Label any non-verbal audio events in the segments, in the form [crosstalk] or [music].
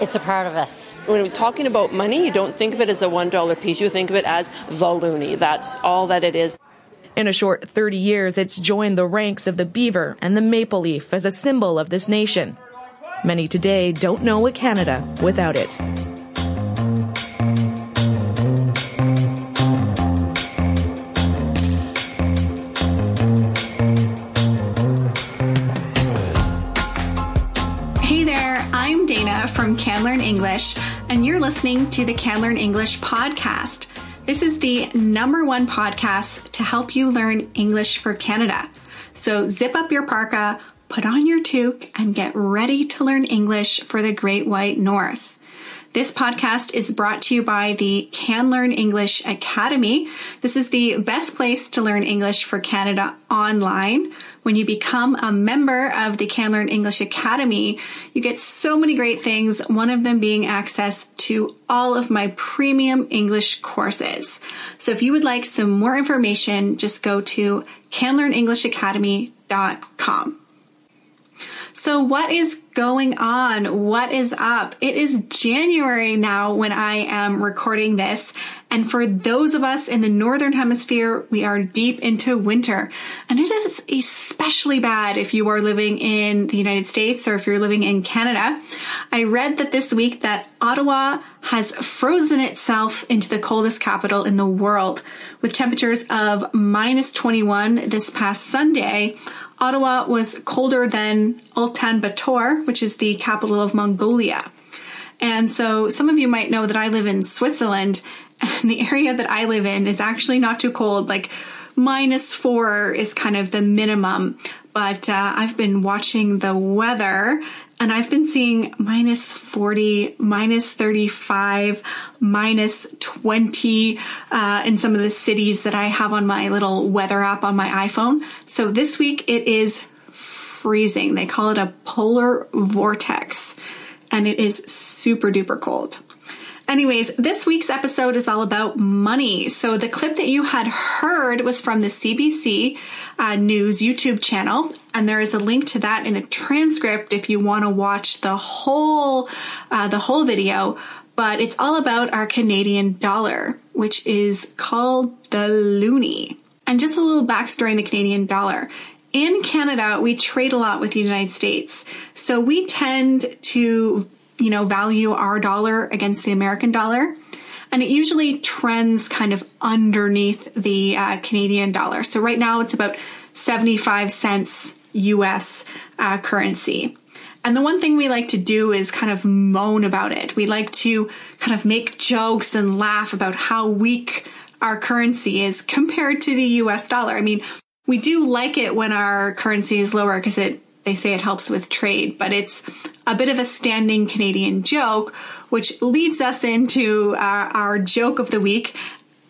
it's a part of us. When we're talking about money, you don't think of it as a $1 piece, you think of it as the loonie. That's all that it is. In a short 30 years, it's joined the ranks of the beaver and the maple leaf as a symbol of this nation. Many today don't know a Canada without it. From Can Learn English, and you're listening to the Can Learn English podcast. This is the number one podcast to help you learn English for Canada. So zip up your parka, put on your toque, and get ready to learn English for the Great White North. This podcast is brought to you by the Can Learn English Academy. This is the best place to learn English for Canada online. When you become a member of the Can Learn English Academy, you get so many great things, one of them being access to all of my premium English courses. So if you would like some more information, just go to canlearnenglishacademy.com. So what is going on? What is up? It is January now when I am recording this. And for those of us in the Northern Hemisphere, we are deep into winter. And it is especially bad if you are living in the United States or if you're living in Canada. I read that this week that Ottawa has frozen itself into the coldest capital in the world with temperatures of minus 21 this past Sunday. Ottawa was colder than Ulaanbaatar, which is the capital of Mongolia. And so some of you might know that I live in Switzerland and the area that I live in is actually not too cold. Like minus four is kind of the minimum. But uh, I've been watching the weather and I've been seeing minus 40, minus 35, minus 20 uh, in some of the cities that I have on my little weather app on my iPhone. So this week it is freezing. They call it a polar vortex and it is super duper cold. Anyways, this week's episode is all about money. So the clip that you had heard was from the CBC uh, News YouTube channel, and there is a link to that in the transcript if you want to watch the whole uh, the whole video. But it's all about our Canadian dollar, which is called the loonie. And just a little backstory on the Canadian dollar. In Canada, we trade a lot with the United States. So we tend to you know, value our dollar against the American dollar. And it usually trends kind of underneath the uh, Canadian dollar. So right now it's about 75 cents US uh, currency. And the one thing we like to do is kind of moan about it. We like to kind of make jokes and laugh about how weak our currency is compared to the US dollar. I mean, we do like it when our currency is lower because it they say it helps with trade, but it's a bit of a standing Canadian joke, which leads us into our, our joke of the week.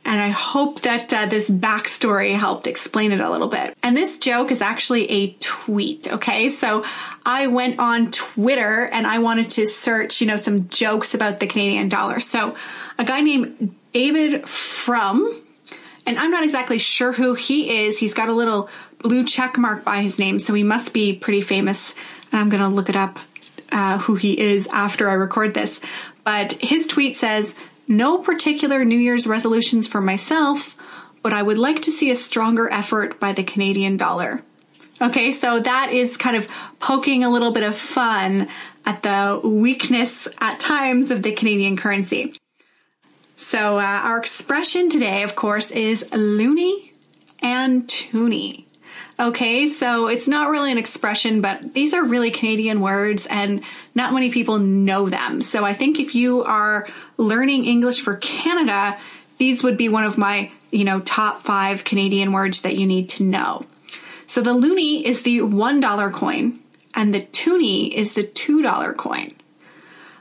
And I hope that uh, this backstory helped explain it a little bit. And this joke is actually a tweet. Okay. So I went on Twitter and I wanted to search, you know, some jokes about the Canadian dollar. So a guy named David Frum, and I'm not exactly sure who he is. He's got a little blue check mark by his name, so he must be pretty famous. And I'm going to look it up uh, who he is after I record this. But his tweet says, No particular New Year's resolutions for myself, but I would like to see a stronger effort by the Canadian dollar. Okay, so that is kind of poking a little bit of fun at the weakness at times of the Canadian currency. So, uh, our expression today, of course, is loonie and toonie. Okay, so it's not really an expression, but these are really Canadian words and not many people know them. So I think if you are learning English for Canada, these would be one of my, you know, top five Canadian words that you need to know. So the loonie is the $1 coin and the toonie is the $2 coin.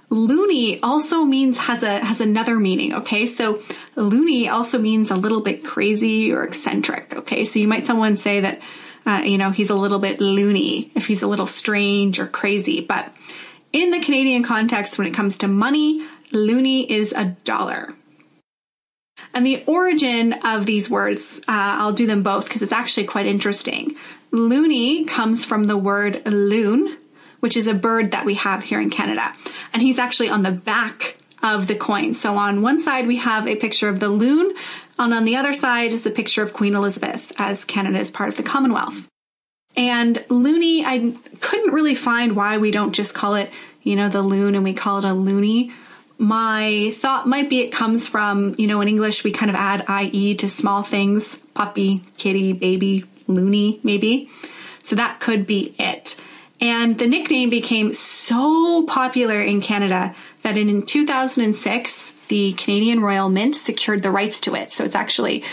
Loonie also means has a has another meaning, okay? So loonie also means a little bit crazy or eccentric, okay? So you might someone say that uh, you know, he's a little bit loony if he's a little strange or crazy. But in the Canadian context, when it comes to money, loonie is a dollar. And the origin of these words, uh, I'll do them both because it's actually quite interesting. Loonie comes from the word loon, which is a bird that we have here in Canada. And he's actually on the back of the coin. So on one side we have a picture of the loon, and on the other side is a picture of Queen Elizabeth as Canada is part of the Commonwealth. And loonie, I couldn't really find why we don't just call it, you know, the loon and we call it a loonie. My thought might be it comes from, you know, in English we kind of add IE to small things, puppy, kitty, baby, loonie, maybe. So that could be it. And the nickname became so popular in Canada that in 2006, the Canadian Royal Mint secured the rights to it. So it's actually,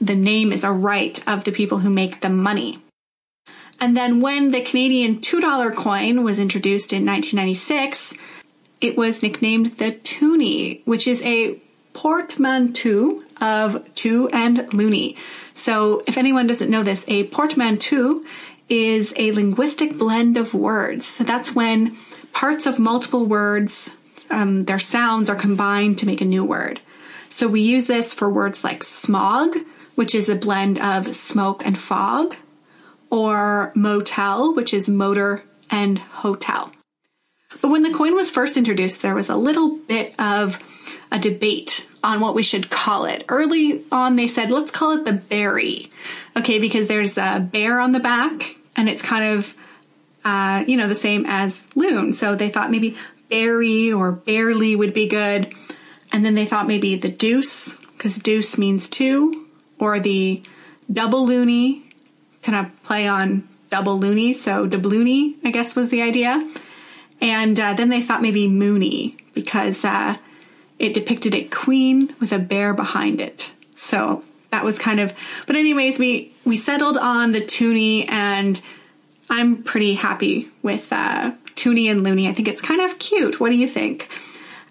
the name is a right of the people who make the money. And then when the Canadian $2 coin was introduced in 1996, it was nicknamed the toonie, which is a portmanteau of two and loonie. So if anyone doesn't know this, a portmanteau is a linguistic blend of words. So that's when parts of multiple words, um, their sounds are combined to make a new word. So we use this for words like smog, which is a blend of smoke and fog, or motel, which is motor and hotel. But when the coin was first introduced, there was a little bit of a debate on what we should call it. Early on, they said, let's call it the berry. Okay, because there's a bear on the back and it's kind of, uh, you know, the same as loon. So they thought maybe berry or barely would be good. And then they thought maybe the deuce, because deuce means two, or the double loonie, kind of play on double loonie. So doubloony, I guess, was the idea. And uh, then they thought maybe moony because uh, it depicted a queen with a bear behind it. So that was kind of. But anyways, we we settled on the toonie, and I'm pretty happy with uh, toonie and loonie. I think it's kind of cute. What do you think?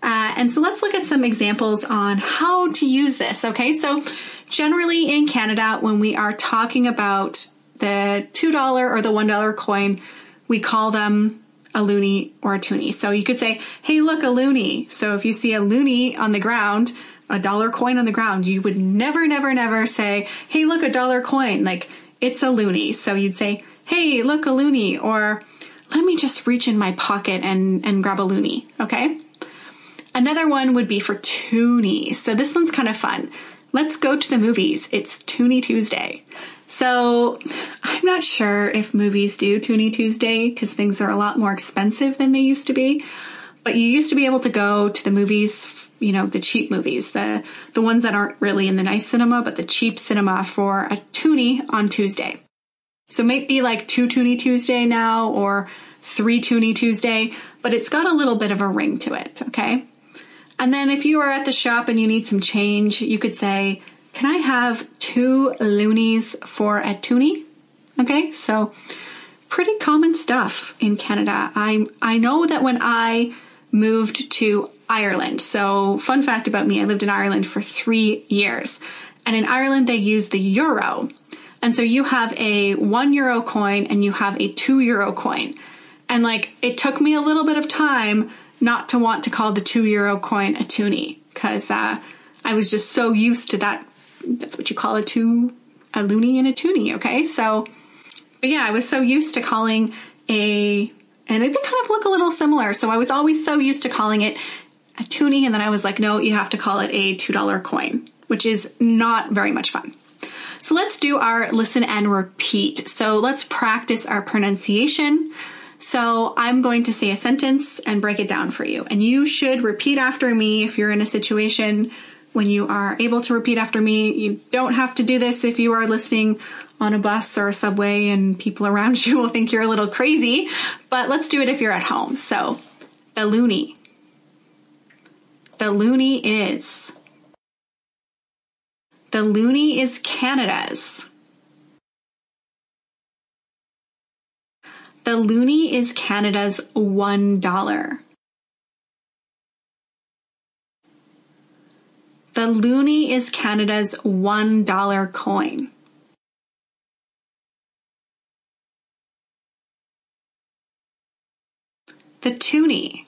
Uh, and so let's look at some examples on how to use this. Okay, so generally in Canada, when we are talking about the $2 or the $1 coin, we call them a loonie or a toonie. So you could say, hey, look, a loonie. So if you see a loonie on the ground, a dollar coin on the ground, you would never, never, never say, hey, look, a dollar coin. Like, it's a loonie. So you'd say, hey, look, a loonie, or let me just reach in my pocket and, and grab a loonie. Okay. Another one would be for toonie. So this one's kind of fun. Let's go to the movies. It's Toonie Tuesday. So I'm not sure if movies do Toonie Tuesday because things are a lot more expensive than they used to be. But you used to be able to go to the movies, you know, the cheap movies, the the ones that aren't really in the nice cinema, but the cheap cinema for a toonie on Tuesday. So maybe like two Toonie Tuesday now or three Toonie Tuesday, but it's got a little bit of a ring to it, okay? And then if you are at the shop and you need some change, you could say, can I have two loonies for a toonie? Okay, so pretty common stuff in Canada. I I know that when I moved to Ireland, so fun fact about me, I lived in Ireland for three years. And in Ireland, they use the euro. And so you have a one euro coin and you have a two euro coin. And like, it took me a little bit of time not to want to call the two euro coin a toonie because uh, I was just so used to that that's what you call a two a loonie and a toonie, okay? So but yeah, I was so used to calling a and they kind of look a little similar. So I was always so used to calling it a toonie, and then I was like, no, you have to call it a two dollar coin, which is not very much fun. So let's do our listen and repeat. So let's practice our pronunciation. So I'm going to say a sentence and break it down for you. And you should repeat after me if you're in a situation when you are able to repeat after me. You don't have to do this if you are listening on a bus or a subway and people around [laughs] you will think you're a little crazy, but let's do it if you're at home. So, the loonie. The loonie is. The loonie is Canada's. The loonie is Canada's $1. The loonie is Canada's $1 coin. The toonie.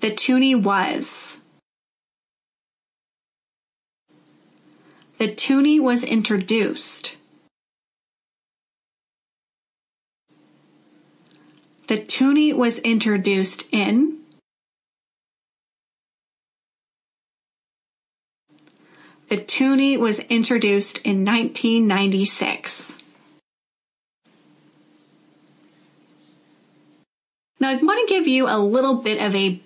The toonie was. The toonie was introduced. the toonie was introduced in The toonie was introduced in 1996. Now, I want to give you a little bit of a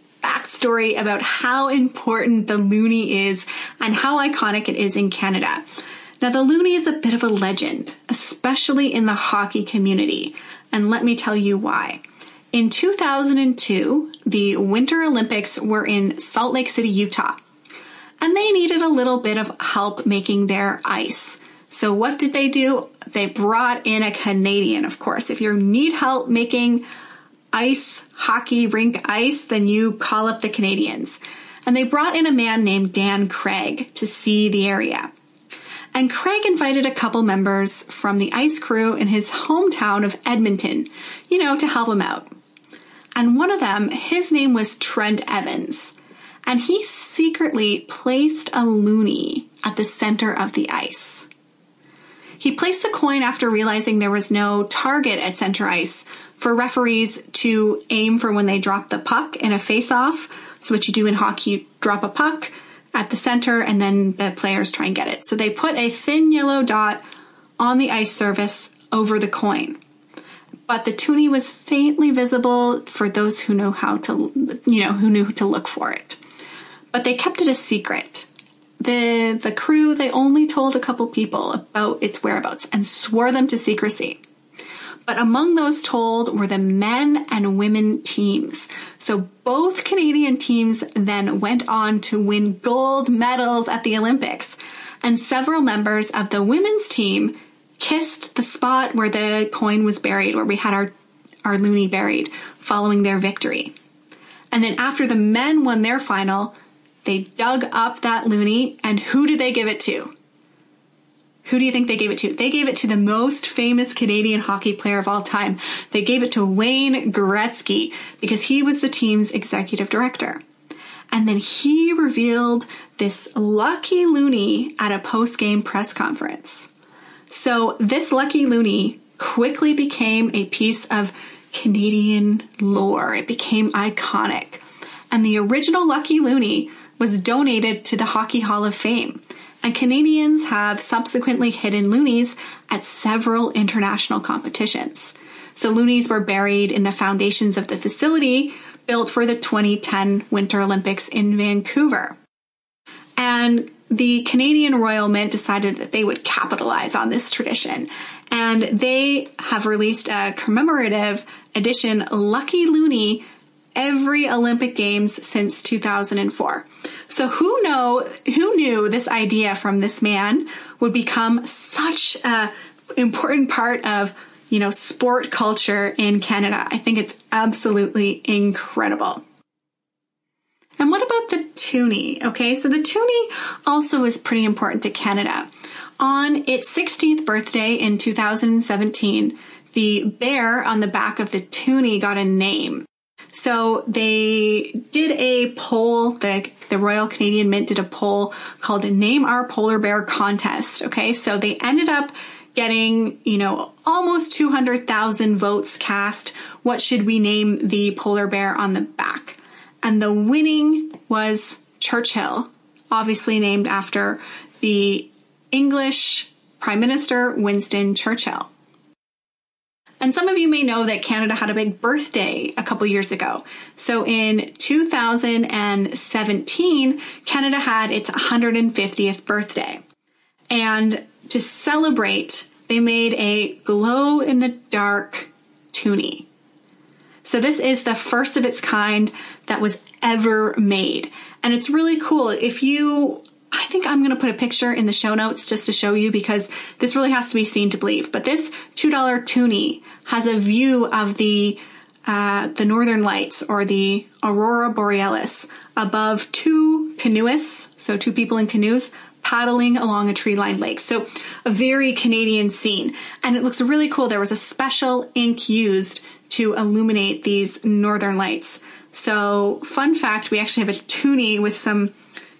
backstory about how important the loonie is and how iconic it is in Canada. Now, the loonie is a bit of a legend, especially in the hockey community, and let me tell you why. In 2002, the Winter Olympics were in Salt Lake City, Utah, and they needed a little bit of help making their ice. So what did they do? They brought in a Canadian, of course. If you need help making ice hockey rink ice, then you call up the Canadians. And they brought in a man named Dan Craig to see the area. And Craig invited a couple members from the ice crew in his hometown of Edmonton, you know, to help him out. And one of them, his name was Trent Evans. And he secretly placed a loonie at the center of the ice. He placed the coin after realizing there was no target at center ice, for referees to aim for when they drop the puck in a face-off. So what you do in hockey, you drop a puck at the center and then the players try and get it. So they put a thin yellow dot on the ice surface over the coin. But the toonie was faintly visible for those who know how to, you know, who knew to look for it. But they kept it a secret. The, the crew, they only told a couple people about its whereabouts and swore them to secrecy. But among those told were the men and women teams. So both Canadian teams then went on to win gold medals at the Olympics. And several members of the women's team kissed the spot where the coin was buried, where we had our, our loonie buried following their victory. And then after the men won their final, they dug up that loonie and who did they give it to? Who do you think they gave it to? They gave it to the most famous Canadian hockey player of all time. They gave it to Wayne Gretzky because he was the team's executive director. And then he revealed this lucky loonie at a post game press conference. So this lucky loonie quickly became a piece of Canadian lore. It became iconic. And the original lucky loonie was donated to the Hockey Hall of Fame and Canadians have subsequently hidden loonies at several international competitions. So loonies were buried in the foundations of the facility built for the 2010 Winter Olympics in Vancouver. And the Canadian Royal Mint decided that they would capitalize on this tradition. And they have released a commemorative edition Lucky Loonie every Olympic Games since 2004. So who know who knew this idea from this man would become such a important part of you know sport culture in Canada. I think it's absolutely incredible. And what about the toonie? Okay, so the toonie also is pretty important to Canada. On its 16th birthday in 2017, the bear on the back of the toonie got a name. So they did a poll, the, the Royal Canadian Mint did a poll called Name Our Polar Bear Contest. Okay. So they ended up getting, you know, almost 200,000 votes cast. What should we name the polar bear on the back? And the winning was Churchill, obviously named after the English Prime Minister Winston Churchill. And some of you may know that Canada had a big birthday a couple years ago. So in 2017, Canada had its 150th birthday. And to celebrate, they made a glow in the dark toonie. So this is the first of its kind that was ever made. And it's really cool. If you I think I'm going to put a picture in the show notes just to show you because this really has to be seen to believe. But this $2 toonie has a view of the uh, the northern lights or the aurora borealis above two canoeists, so two people in canoes paddling along a tree-lined lake. So a very Canadian scene. And it looks really cool. There was a special ink used to illuminate these northern lights. So fun fact, we actually have a toonie with some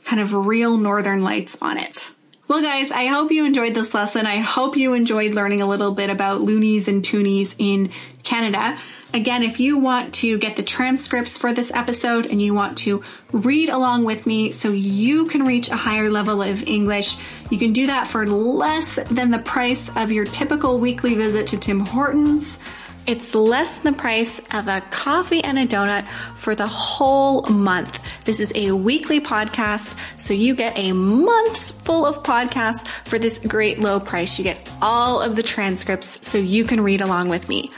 kind of real northern lights on it. Well, guys, I hope you enjoyed this lesson. I hope you enjoyed learning a little bit about loonies and toonies in Canada. Again, if you want to get the transcripts for this episode and you want to read along with me so you can reach a higher level of English, you can do that for less than the price of your typical weekly visit to Tim Hortons. It's less than the price of a coffee and a donut for the whole month. This is a weekly podcast, so you get a month's full of podcasts for this great low price. You get all of the transcripts so you can read along with me.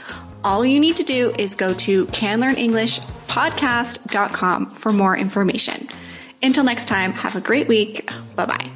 All you need to do is go to canlearnenglishpodcast.com for more information. Until next time, have a great week. Bye bye.